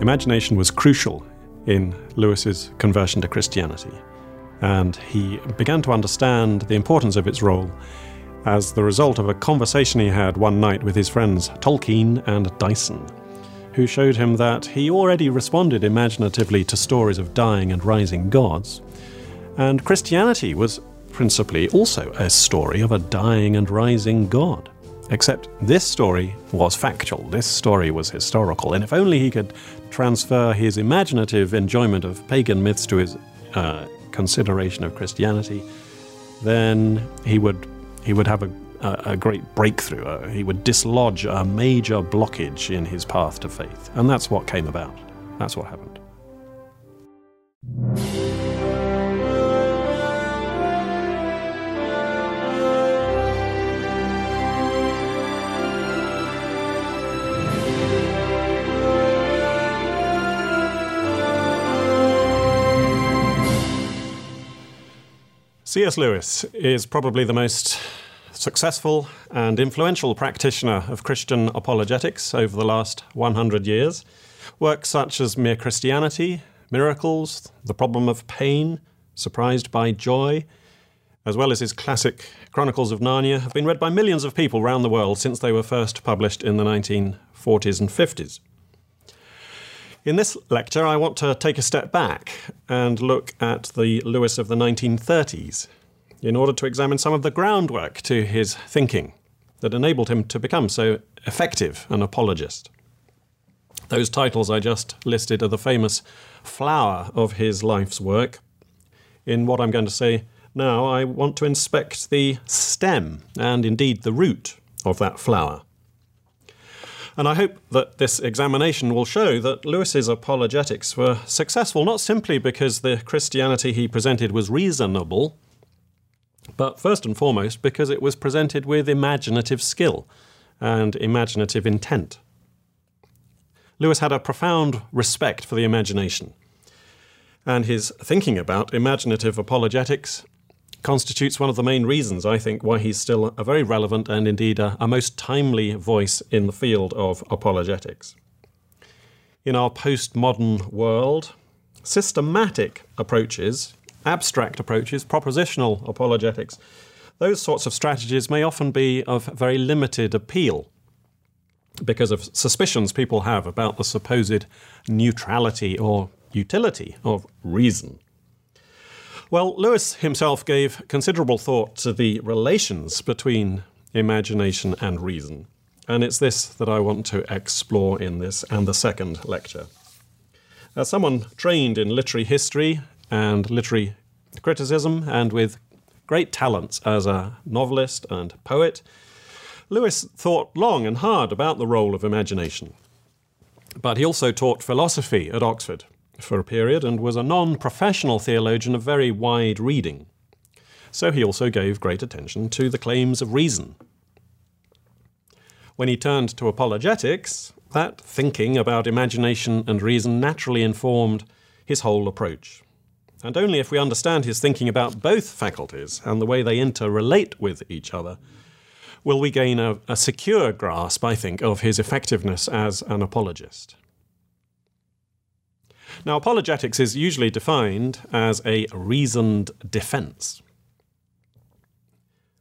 Imagination was crucial in Lewis's conversion to Christianity, and he began to understand the importance of its role as the result of a conversation he had one night with his friends Tolkien and Dyson, who showed him that he already responded imaginatively to stories of dying and rising gods, and Christianity was principally also a story of a dying and rising God. Except this story was factual, this story was historical, and if only he could transfer his imaginative enjoyment of pagan myths to his uh, consideration of Christianity, then he would he would have a, a, a great breakthrough. Uh, he would dislodge a major blockage in his path to faith, and that's what came about. That's what happened. C.S. Lewis is probably the most successful and influential practitioner of Christian apologetics over the last 100 years. Works such as Mere Christianity, Miracles, The Problem of Pain, Surprised by Joy, as well as his classic Chronicles of Narnia, have been read by millions of people around the world since they were first published in the 1940s and 50s. In this lecture, I want to take a step back and look at the Lewis of the 1930s in order to examine some of the groundwork to his thinking that enabled him to become so effective an apologist. Those titles I just listed are the famous flower of his life's work. In what I'm going to say now, I want to inspect the stem and indeed the root of that flower. And I hope that this examination will show that Lewis's apologetics were successful not simply because the Christianity he presented was reasonable, but first and foremost because it was presented with imaginative skill and imaginative intent. Lewis had a profound respect for the imagination, and his thinking about imaginative apologetics constitutes one of the main reasons, I think, why he's still a very relevant and indeed a, a most timely voice in the field of apologetics. In our postmodern world, systematic approaches, abstract approaches, propositional apologetics, those sorts of strategies may often be of very limited appeal because of suspicions people have about the supposed neutrality or utility of reason. Well, Lewis himself gave considerable thought to the relations between imagination and reason, and it's this that I want to explore in this and the second lecture. As someone trained in literary history and literary criticism, and with great talents as a novelist and poet, Lewis thought long and hard about the role of imagination. But he also taught philosophy at Oxford for a period and was a non professional theologian of very wide reading. So he also gave great attention to the claims of reason. When he turned to apologetics, that thinking about imagination and reason naturally informed his whole approach. And only if we understand his thinking about both faculties and the way they interrelate with each other will we gain a, a secure grasp, I think, of his effectiveness as an apologist. Now, apologetics is usually defined as a reasoned defense.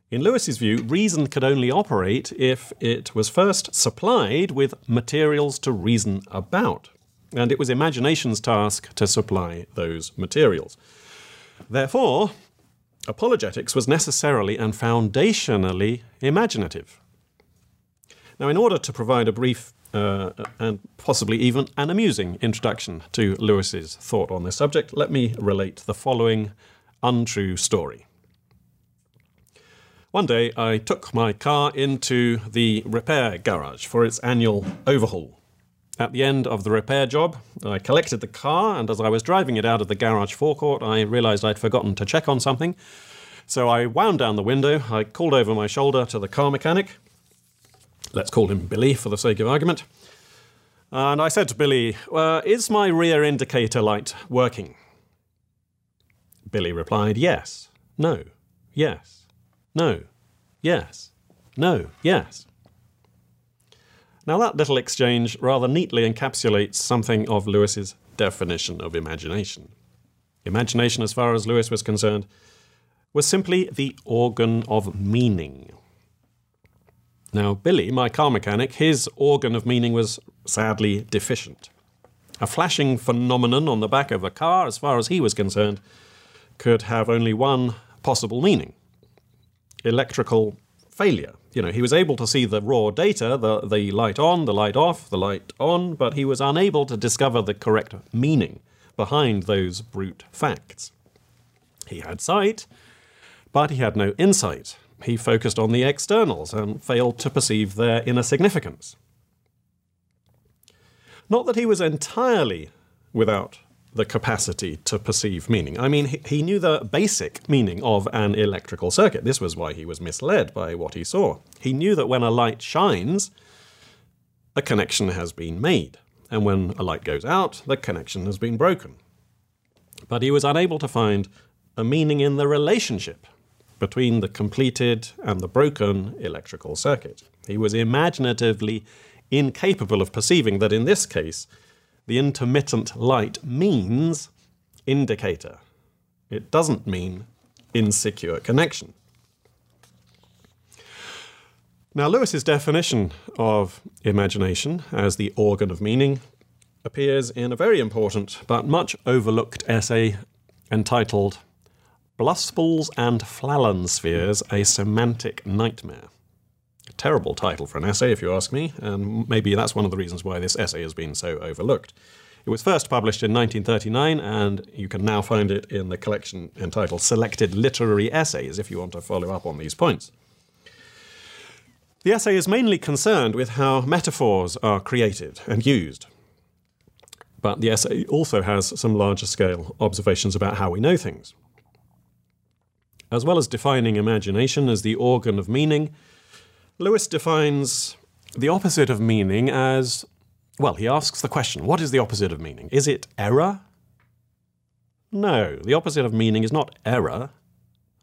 In Lewis's view, reason could only operate if it was first supplied with materials to reason about, and it was imagination's task to supply those materials. Therefore, apologetics was necessarily and foundationally imaginative. Now, in order to provide a brief uh, and possibly even an amusing introduction to Lewis's thought on this subject, let me relate the following untrue story. One day I took my car into the repair garage for its annual overhaul. At the end of the repair job, I collected the car, and as I was driving it out of the garage forecourt, I realised I'd forgotten to check on something. So I wound down the window, I called over my shoulder to the car mechanic, let's call him Billy for the sake of argument. And I said to Billy, uh, Is my rear indicator light working? Billy replied, Yes, no, yes, no, yes, no, yes. Now, that little exchange rather neatly encapsulates something of Lewis's definition of imagination. Imagination, as far as Lewis was concerned, was simply the organ of meaning. Now, Billy, my car mechanic, his organ of meaning was sadly deficient. A flashing phenomenon on the back of a car, as far as he was concerned, could have only one possible meaning electrical failure. You know, he was able to see the raw data, the, the light on, the light off, the light on, but he was unable to discover the correct meaning behind those brute facts. He had sight, but he had no insight. He focused on the externals and failed to perceive their inner significance. Not that he was entirely without the capacity to perceive meaning. I mean, he, knew the basic meaning of an electrical circuit. This was why he was misled by what he saw. He knew that when a light shines, a connection has been made, and when a light goes out, the connection has been broken. But he was unable to find a meaning in the relationship between the completed and the broken electrical circuit. He was imaginatively incapable of perceiving that in this case, the intermittent light means indicator. It doesn't mean insecure connection. Now, Lewis's definition of imagination as the organ of meaning appears in a very important but much overlooked essay entitled Bluspels and Flalansferes, A Semantic Nightmare terrible title for an essay, if you ask me, and maybe that's one of the reasons why this essay has been so overlooked. It was first published in 1939, and you can now find it in the collection entitled Selected Literary Essays if you want to follow up on these points. The essay is mainly concerned with how metaphors are created and used. But the essay also has some larger scale observations about how we know things. As well as defining imagination as the organ of meaning, Lewis defines the opposite of meaning as well, he asks the question what is the opposite of meaning? Is it error? No, the opposite of meaning is not error,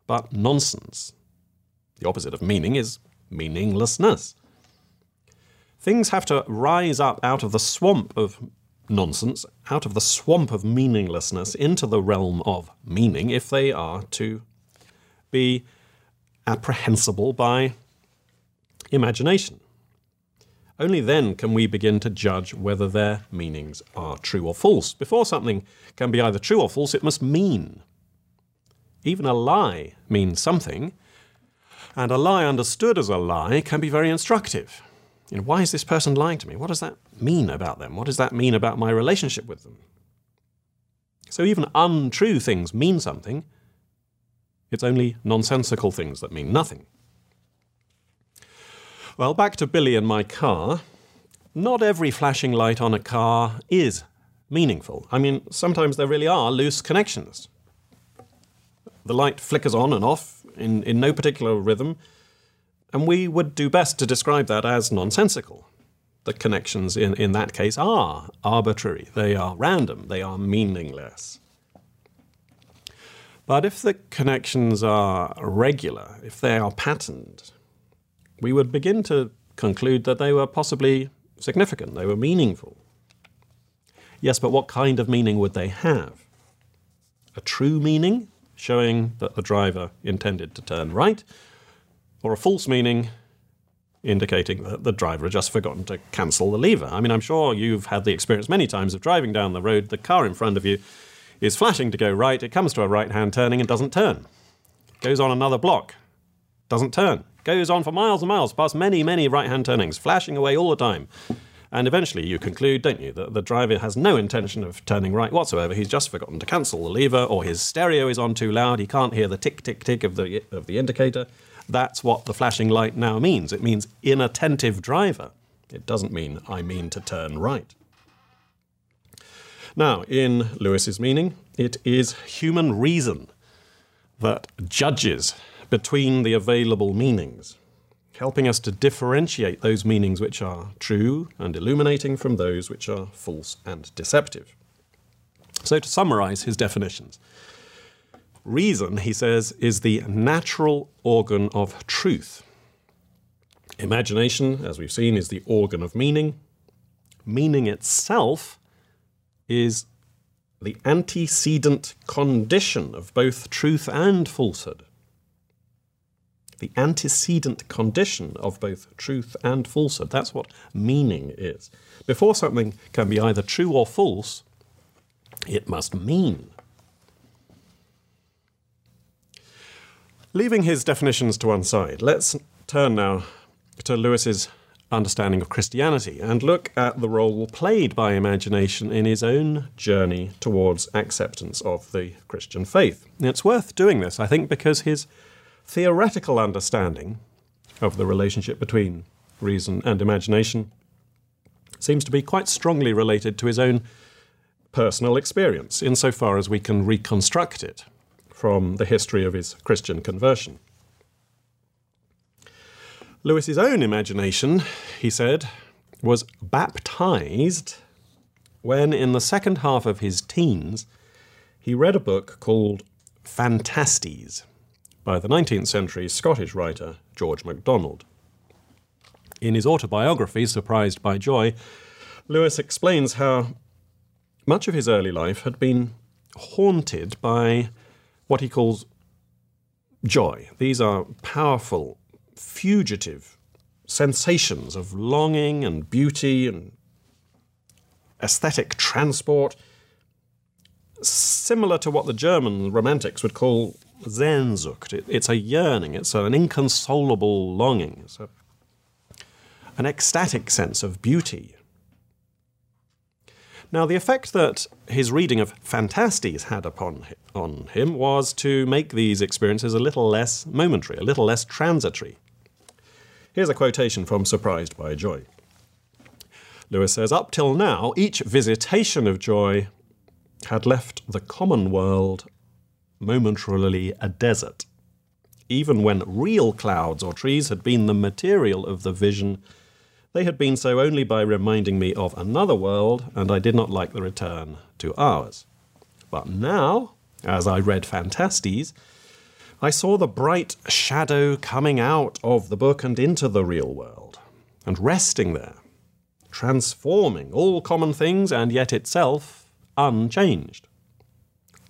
but nonsense. The opposite of meaning is meaninglessness. Things have to rise up out of the swamp of nonsense, out of the swamp of meaninglessness, into the realm of meaning if they are to be apprehensible by imagination. Only then can we begin to judge whether their meanings are true or false. Before something can be either true or false, it must mean. Even a lie means something, and a lie understood as a lie can be very instructive. You know, why is this person lying to me? What does that mean about them? What does that mean about my relationship with them? So even untrue things mean something. It's only nonsensical things that mean nothing. Well, back to Billy and my car. Not every flashing light on a car is meaningful. I mean, sometimes there really are loose connections. The light flickers on and off in, in no particular rhythm, and we would do best to describe that as nonsensical. The connections in, in that case are arbitrary, they are random, they are meaningless. But if the connections are regular, if they are patterned, we would begin to conclude that they were possibly significant, they were meaningful. Yes, but what kind of meaning would they have? A true meaning, showing that the driver intended to turn right, or a false meaning, indicating that the driver had just forgotten to cancel the lever. I mean, I'm sure you've had the experience many times of driving down the road, the car in front of you is flashing to go right, it comes to a right hand turning and doesn't turn. Goes on another block, doesn't turn goes on for miles and miles, past many, many right hand turnings, flashing away all the time. And eventually you conclude, don't you, that the driver has no intention of turning right whatsoever. He's just forgotten to cancel the lever, or his stereo is on too loud. He can't hear the tick, tick, tick of the, of the indicator. That's what the flashing light now means. It means inattentive driver. It doesn't mean I mean to turn right. Now, in Lewis's meaning, it is human reason that judges between the available meanings, helping us to differentiate those meanings which are true and illuminating from those which are false and deceptive. So, to summarize his definitions, reason, he says, is the natural organ of truth. Imagination, as we've seen, is the organ of meaning. Meaning itself is the antecedent condition of both truth and falsehood. The antecedent condition of both truth and falsehood. That's what meaning is. Before something can be either true or false, it must mean. Leaving his definitions to one side, let's turn now to Lewis's understanding of Christianity and look at the role played by imagination in his own journey towards acceptance of the Christian faith. It's worth doing this, I think, because his theoretical understanding of the relationship between reason and imagination seems to be quite strongly related to his own personal experience, insofar as we can reconstruct it from the history of his Christian conversion. Lewis's own imagination, he said, was baptized when, in the second half of his teens, he read a book called Phantastes by the 19th century Scottish writer George MacDonald. In his autobiography, Surprised by Joy, Lewis explains how much of his early life had been haunted by what he calls joy. These are powerful fugitive sensations of longing and beauty and aesthetic transport, similar to what the German romantics would call Sehnsucht. It, it's a yearning, it's an inconsolable longing, it's a, an ecstatic sense of beauty. Now, the effect that his reading of Phantastes had upon on him was to make these experiences a little less momentary, a little less transitory. Here's a quotation from Surprised by Joy. Lewis says, Up till now, each visitation of joy had left the common world momentarily a desert. Even when real clouds or trees had been the material of the vision, they had been so only by reminding me of another world, and I did not like the return to ours. But now, as I read Phantastes, I saw the bright shadow coming out of the book and into the real world, and resting there, transforming all common things and yet itself unchanged.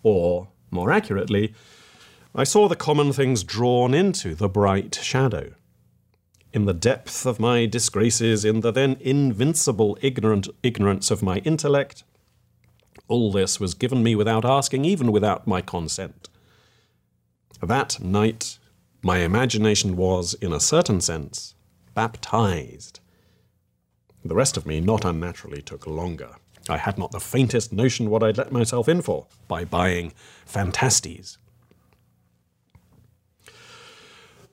Or, more accurately, I saw the common things drawn into the bright shadow. In the depth of my disgraces, in the then invincible ignorant ignorance of my intellect, all this was given me without asking, even without my consent. That night, my imagination was, in a certain sense, baptized. The rest of me, not unnaturally, took longer. I had not the faintest notion what I'd let myself in for by buying Phantastes.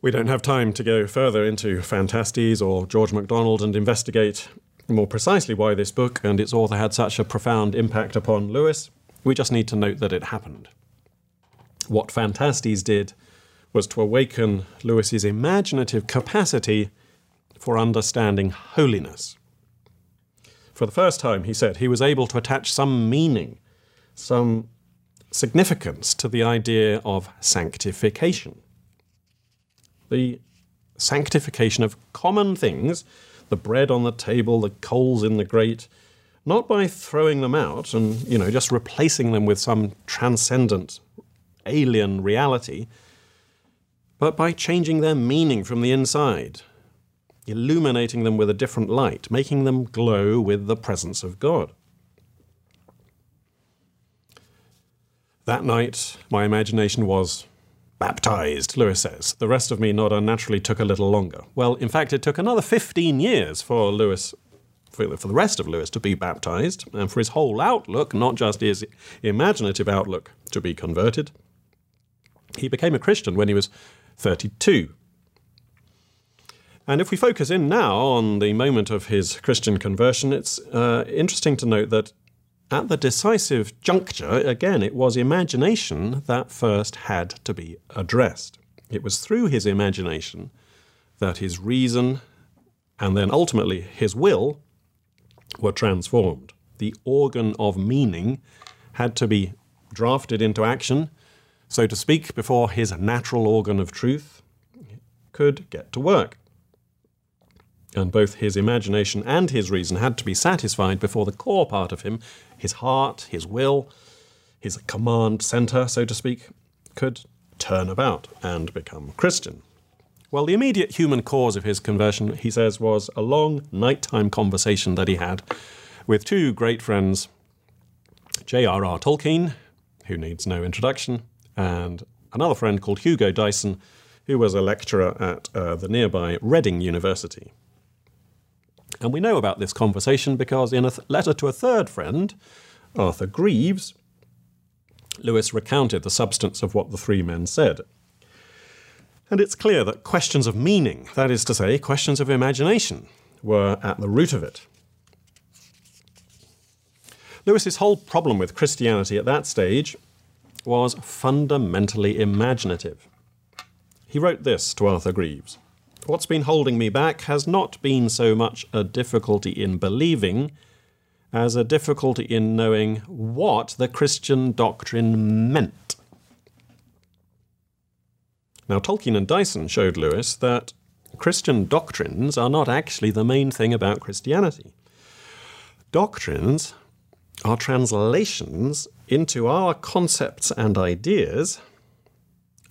We don't have time to go further into Phantastes or George MacDonald and investigate more precisely why this book and its author had such a profound impact upon Lewis. We just need to note that it happened. What Phantastes did was to awaken Lewis's imaginative capacity for understanding holiness. For the first time, he said, he was able to attach some meaning, some significance to the idea of sanctification. The sanctification of common things, the bread on the table, the coals in the grate, not by throwing them out and, you know, just replacing them with some transcendent alien reality, but by changing their meaning from the inside, illuminating them with a different light, making them glow with the presence of God. That night, my imagination was baptized, Lewis says. The rest of me not unnaturally took a little longer. Well, in fact, it took another 15 years for Lewis, for, the rest of Lewis to be baptized, and for his whole outlook, not just his imaginative outlook, to be converted. He became a Christian when he was 32. And if we focus in now on the moment of his Christian conversion, it's uh, interesting to note that at the decisive juncture, again, it was imagination that first had to be addressed. It was through his imagination that his reason and then ultimately his will were transformed. The organ of meaning had to be drafted into action so to speak, before his natural organ of truth could get to work. and both his imagination and his reason had to be satisfied before the core part of him, his heart, his will, his command center, so to speak, could turn about and become Christian. Well, the immediate human cause of his conversion, he says, was a long nighttime conversation that he had with two great friends, J.R.R. Tolkien, who needs no introduction, and another friend called Hugo Dyson, who was a lecturer at uh, the nearby Reading University. And we know about this conversation because in a th- letter to a third friend, Arthur Greeves, Lewis recounted the substance of what the three men said. And it's clear that questions of meaning, that is to say, questions of imagination, were at the root of it. Lewis's whole problem with Christianity at that stage was fundamentally imaginative. He wrote this to Arthur Greeves What's been holding me back has not been so much a difficulty in believing as a difficulty in knowing what the Christian doctrine meant. Now, Tolkien and Dyson showed Lewis that Christian doctrines are not actually the main thing about Christianity. Doctrines are translations into our concepts and ideas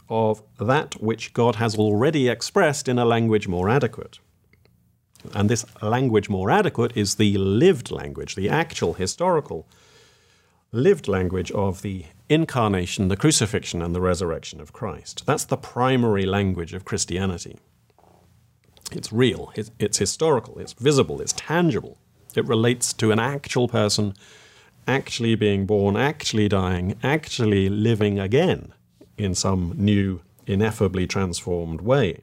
of that which God has already expressed in a language more adequate. And this language more adequate is the lived language, the actual historical lived language of the incarnation, the crucifixion, and the resurrection of Christ. That's the primary language of Christianity. It's real, it's historical, it's visible, it's tangible. It relates to an actual person actually being born, actually dying, actually living again in some new, ineffably transformed way.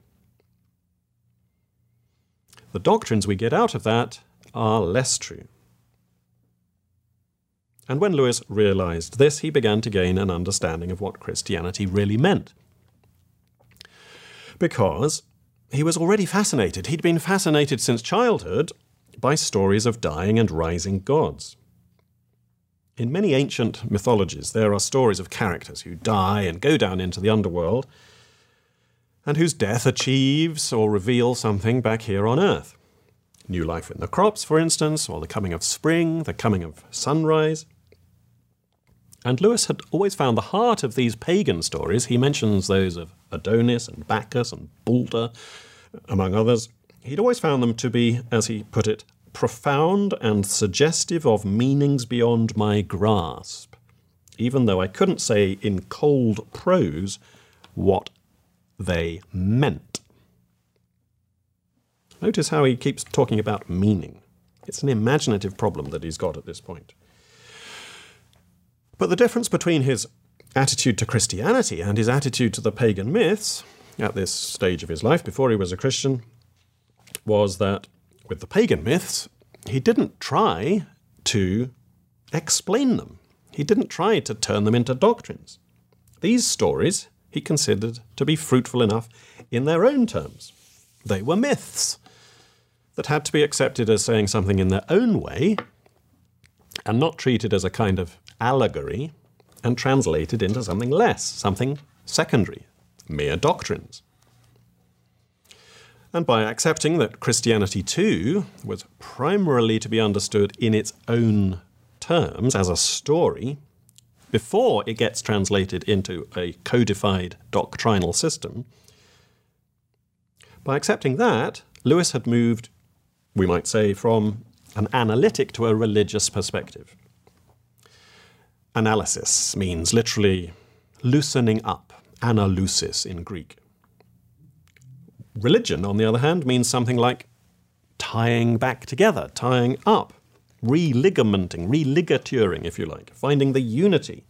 The doctrines we get out of that are less true. And when Lewis realized this, he began to gain an understanding of what Christianity really meant. Because he was already fascinated. He'd been fascinated since childhood by stories of dying and rising gods. In many ancient mythologies, there are stories of characters who die and go down into the underworld, and whose death achieves or reveals something back here on earth. New life in the crops, for instance, or the coming of spring, the coming of sunrise. And Lewis had always found the heart of these pagan stories. He mentions those of Adonis and Bacchus and Balder, among others. He'd always found them to be, as he put it, profound and suggestive of meanings beyond my grasp, even though I couldn't say in cold prose what they meant. Notice how he keeps talking about meaning. It's an imaginative problem that he's got at this point. But the difference between his attitude to Christianity and his attitude to the pagan myths at this stage of his life before he was a Christian was that with the pagan myths, he didn't try to explain them. He didn't try to turn them into doctrines. These stories he considered to be fruitful enough in their own terms. They were myths that had to be accepted as saying something in their own way and not treated as a kind of allegory and translated into something less, something secondary, mere doctrines. And by accepting that Christianity too was primarily to be understood in its own terms as a story, before it gets translated into a codified doctrinal system, by accepting that, Lewis had moved, we might say, from an analytic to a religious perspective. Analysis means literally loosening up, analusis in Greek. Religion, on the other hand, means something like tying back together, tying up, religamenting, religaturing, if you like, finding the unity.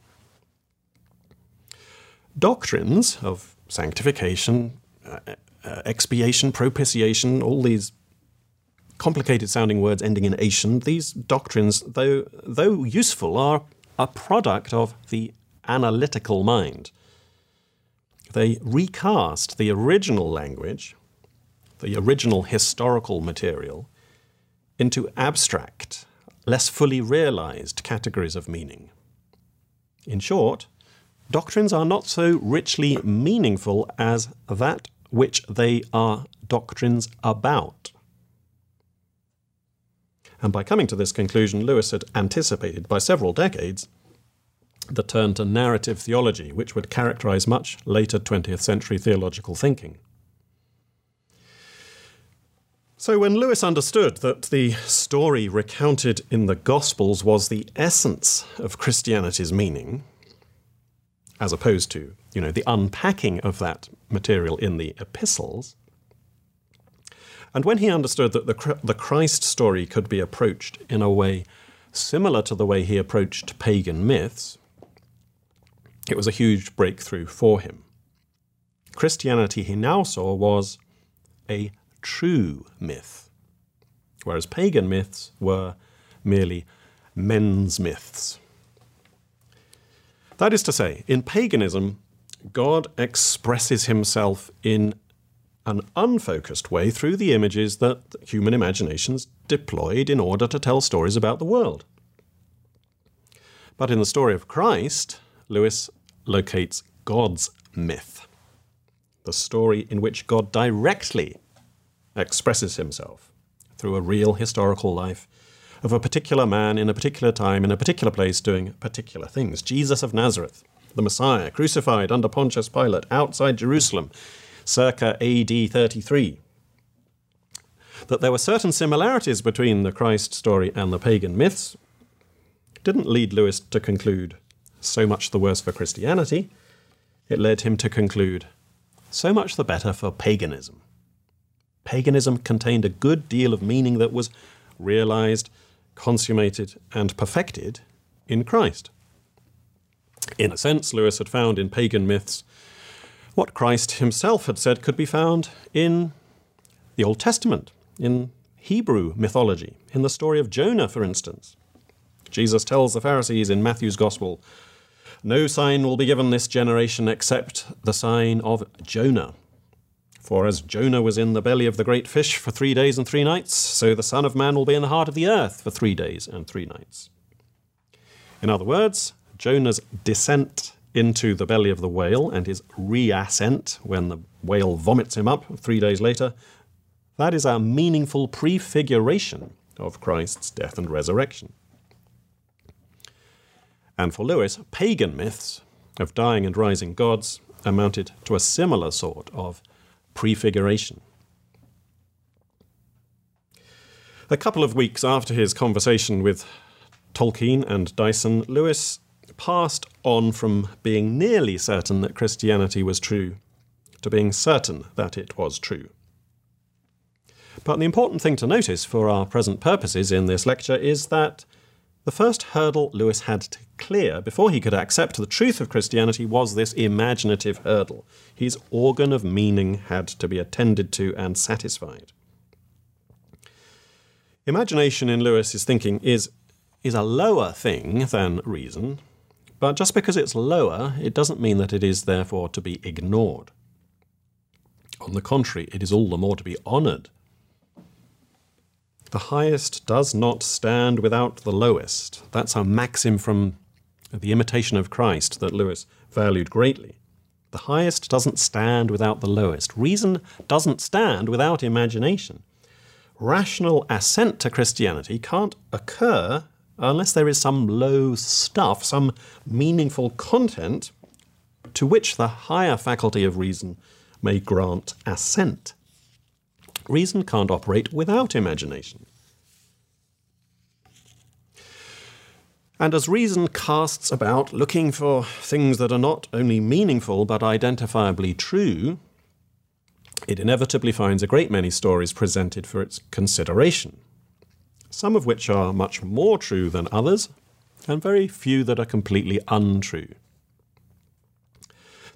Doctrines of sanctification, uh, uh, expiation, propitiation, all these complicated sounding words ending in ation, these doctrines, though, though useful, are a product of the analytical mind. They recast the original language the original historical material, into abstract, less fully realized categories of meaning. In short, doctrines are not so richly meaningful as that which they are doctrines about. And by coming to this conclusion, Lewis had anticipated by several decades the turn to narrative theology, which would characterize much later 20th century theological thinking. So, when Lewis understood that the story recounted in the Gospels was the essence of Christianity's meaning, as opposed to, you know, the unpacking of that material in the epistles, and when he understood that the, the Christ story could be approached in a way similar to the way he approached pagan myths, it was a huge breakthrough for him. Christianity, he now saw, was a true myth, whereas pagan myths were merely men's myths. That is to say, in paganism, God expresses himself in an unfocused way through the images that human imaginations deployed in order to tell stories about the world. But in the story of Christ, Lewis locates God's myth, the story in which God directly expresses himself through a real historical life of a particular man in a particular time, in a particular place, doing particular things. Jesus of Nazareth, the Messiah, crucified under Pontius Pilate outside Jerusalem, circa AD 33. That there were certain similarities between the Christ story and the pagan myths didn't lead Lewis to conclude so much the worse for Christianity. It led him to conclude so much the better for paganism paganism contained a good deal of meaning that was realized, consummated, and perfected in Christ. In a sense, Lewis had found in pagan myths what Christ himself had said could be found in the Old Testament, in Hebrew mythology, in the story of Jonah, for instance. Jesus tells the Pharisees in Matthew's Gospel, No sign will be given this generation except the sign of Jonah. For as Jonah was in the belly of the great fish for three days and three nights, so the Son of Man will be in the heart of the earth for three days and three nights. In other words, Jonah's descent into the belly of the whale and his reascent when the whale vomits him up three days later, that is a meaningful prefiguration of Christ's death and resurrection. And for Lewis, pagan myths of dying and rising gods amounted to a similar sort of prefiguration. A couple of weeks after his conversation with Tolkien and Dyson, Lewis passed on from being nearly certain that Christianity was true to being certain that it was true. But the important thing to notice for our present purposes in this lecture is that the first hurdle Lewis had to clear before he could accept the truth of Christianity was this imaginative hurdle. His organ of meaning had to be attended to and satisfied. Imagination in Lewis's thinking is, is a lower thing than reason, but just because it's lower, it doesn't mean that it is therefore to be ignored. On the contrary, it is all the more to be honoured the highest does not stand without the lowest. That's a maxim from the imitation of Christ that Lewis valued greatly. The highest doesn't stand without the lowest. Reason doesn't stand without imagination. Rational assent to Christianity can't occur unless there is some low stuff, some meaningful content to which the higher faculty of reason may grant assent. Reason can't operate without imagination. And as reason casts about looking for things that are not only meaningful but identifiably true, it inevitably finds a great many stories presented for its consideration, some of which are much more true than others, and very few that are completely untrue.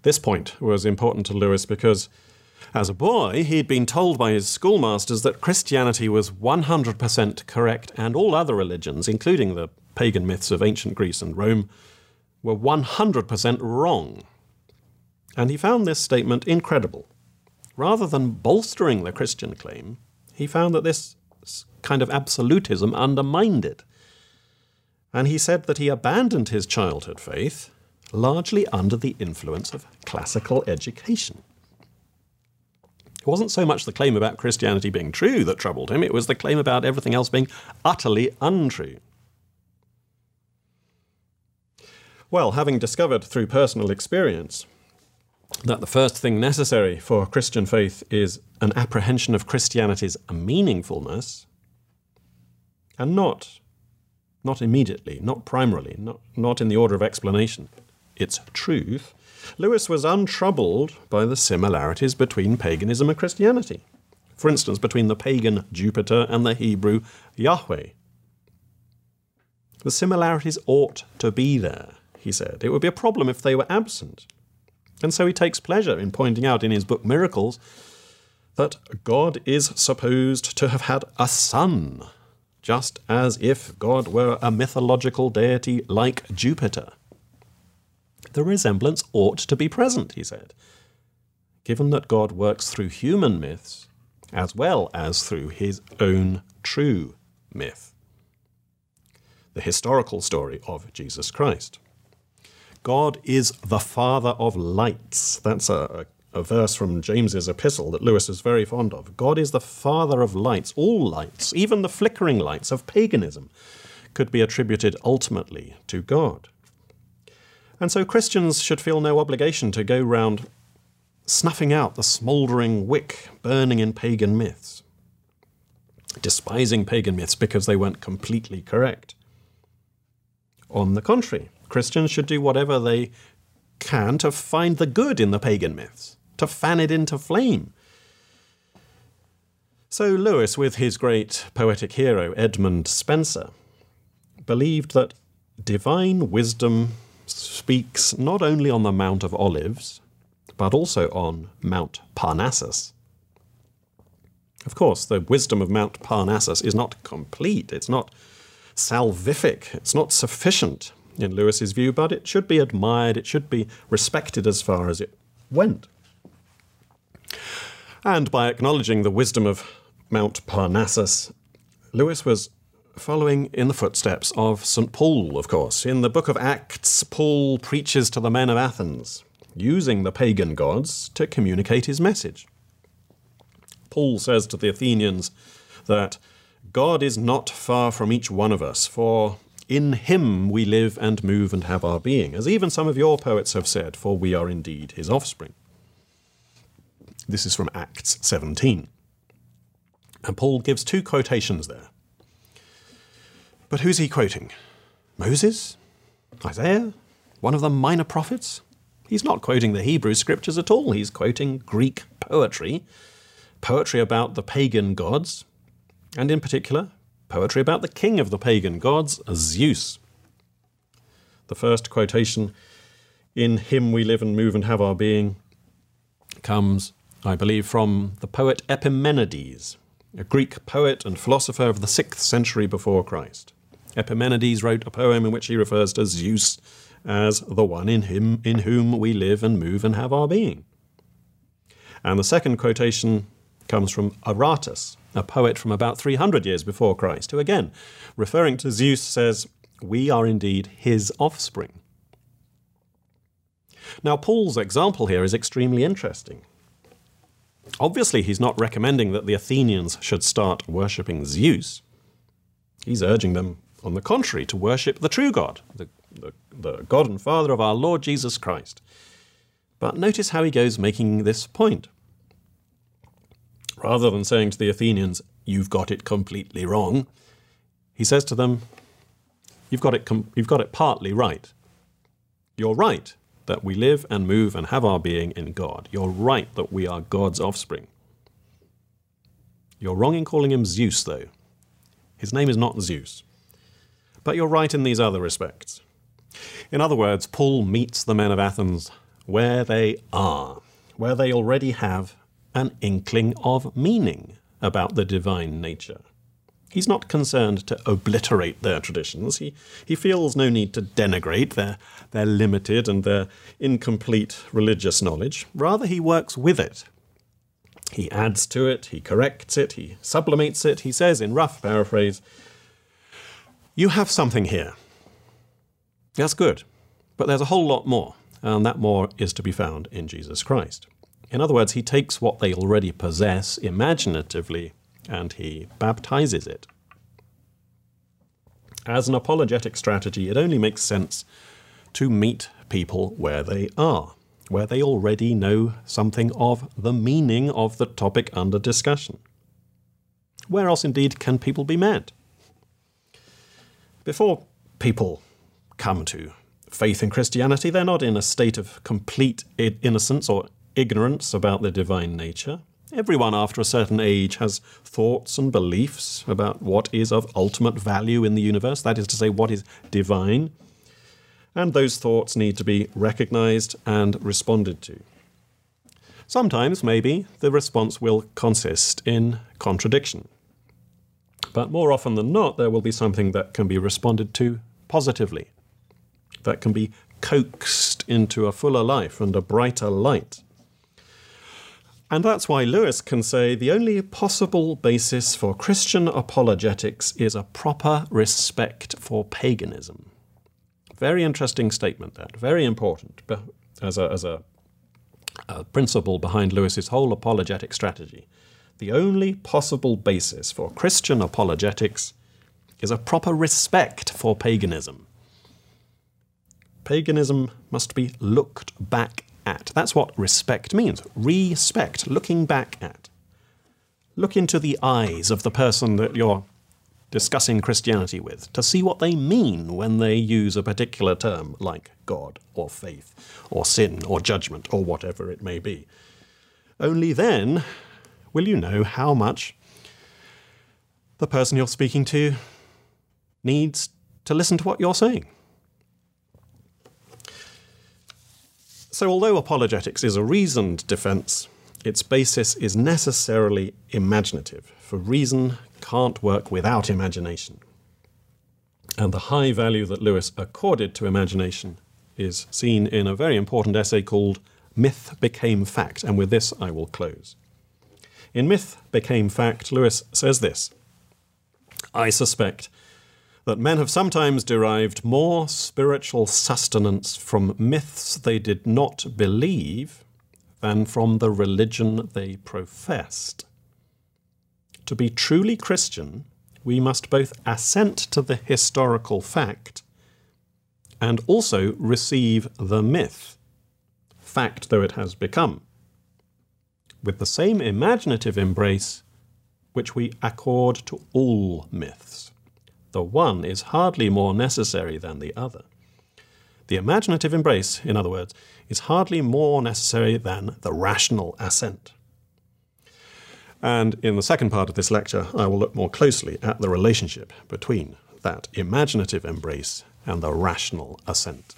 This point was important to Lewis because as a boy, he'd been told by his schoolmasters that Christianity was 100% correct and all other religions, including the pagan myths of ancient Greece and Rome, were 100% wrong. And he found this statement incredible. Rather than bolstering the Christian claim, he found that this kind of absolutism undermined it. And he said that he abandoned his childhood faith largely under the influence of classical education. It wasn't so much the claim about Christianity being true that troubled him, it was the claim about everything else being utterly untrue. Well, having discovered through personal experience that the first thing necessary for Christian faith is an apprehension of Christianity's meaningfulness, and not, not immediately, not primarily, not, not in the order of explanation, its truth, Lewis was untroubled by the similarities between paganism and Christianity. For instance, between the pagan Jupiter and the Hebrew Yahweh. The similarities ought to be there, he said. It would be a problem if they were absent. And so he takes pleasure in pointing out in his book Miracles that God is supposed to have had a son, just as if God were a mythological deity like Jupiter. The resemblance ought to be present, he said, given that God works through human myths as well as through his own true myth, the historical story of Jesus Christ. God is the Father of lights. That's a, a, verse from James's epistle that Lewis is very fond of. God is the Father of lights, all lights, even the flickering lights of paganism, could be attributed ultimately to God. And so Christians should feel no obligation to go round snuffing out the smouldering wick burning in pagan myths, despising pagan myths because they weren't completely correct. On the contrary, Christians should do whatever they can to find the good in the pagan myths, to fan it into flame. So Lewis, with his great poetic hero Edmund Spenser, believed that divine wisdom speaks not only on the Mount of Olives, but also on Mount Parnassus. Of course, the wisdom of Mount Parnassus is not complete, it's not salvific, it's not sufficient in Lewis's view, but it should be admired, it should be respected as far as it went. And by acknowledging the wisdom of Mount Parnassus, Lewis was following in the footsteps of St. Paul, of course. In the book of Acts, Paul preaches to the men of Athens, using the pagan gods to communicate his message. Paul says to the Athenians that God is not far from each one of us, for in him we live and move and have our being, as even some of your poets have said, for we are indeed his offspring. This is from Acts 17. And Paul gives two quotations there. But who's he quoting? Moses? Isaiah? One of the minor prophets? He's not quoting the Hebrew scriptures at all. He's quoting Greek poetry, poetry about the pagan gods, and in particular, poetry about the king of the pagan gods, Zeus. The first quotation, In him we live and move and have our being, comes, I believe, from the poet Epimenides, a Greek poet and philosopher of the 6th century before Christ. Epimenides wrote a poem in which he refers to Zeus as the one in him in whom we live and move and have our being. And the second quotation comes from Aratus, a poet from about 300 years before Christ, who again, referring to Zeus, says, We are indeed his offspring. Now, Paul's example here is extremely interesting. Obviously, he's not recommending that the Athenians should start worshipping Zeus. He's urging them, on the contrary, to worship the true God, the, the, the God and Father of our Lord Jesus Christ. But notice how he goes making this point. Rather than saying to the Athenians, You've got it completely wrong, he says to them, You've got it, com- you've got it partly right. You're right that we live and move and have our being in God. You're right that we are God's offspring. You're wrong in calling him Zeus, though. His name is not Zeus. But you're right in these other respects. In other words, Paul meets the men of Athens where they are, where they already have an inkling of meaning about the divine nature. He's not concerned to obliterate their traditions. He, he feels no need to denigrate their, their limited and their incomplete religious knowledge. Rather, he works with it. He adds to it, he corrects it, he sublimates it. He says, in rough paraphrase, You have something here. That's good, but there's a whole lot more, and that more is to be found in Jesus Christ. In other words, he takes what they already possess imaginatively and he baptizes it. As an apologetic strategy, it only makes sense to meet people where they are, where they already know something of the meaning of the topic under discussion. Where else, indeed, can people be met? Before people come to faith in Christianity, they're not in a state of complete innocence or ignorance about the divine nature. Everyone after a certain age has thoughts and beliefs about what is of ultimate value in the universe, that is to say, what is divine. And those thoughts need to be recognized and responded to. Sometimes, maybe, the response will consist in contradiction. But more often than not, there will be something that can be responded to positively, that can be coaxed into a fuller life and a brighter light. And that's why Lewis can say the only possible basis for Christian apologetics is a proper respect for paganism. Very interesting statement, that. Very important as a, as a, a principle behind Lewis's whole apologetic strategy. The only possible basis for Christian apologetics is a proper respect for paganism. Paganism must be looked back at. That's what respect means. Respect, looking back at. Look into the eyes of the person that you're discussing Christianity with to see what they mean when they use a particular term like God or faith or sin or judgment or whatever it may be. Only then will you know how much the person you're speaking to needs to listen to what you're saying. So, although apologetics is a reasoned defense, its basis is necessarily imaginative, for reason can't work without imagination. And the high value that Lewis accorded to imagination is seen in a very important essay called Myth Became Fact, and with this I will close. In Myth Became Fact, Lewis says this I suspect that men have sometimes derived more spiritual sustenance from myths they did not believe than from the religion they professed. To be truly Christian, we must both assent to the historical fact and also receive the myth, fact though it has become, with the same imaginative embrace which we accord to all myths. The one is hardly more necessary than the other. The imaginative embrace, in other words, is hardly more necessary than the rational assent. And in the second part of this lecture, I will look more closely at the relationship between that imaginative embrace and the rational assent.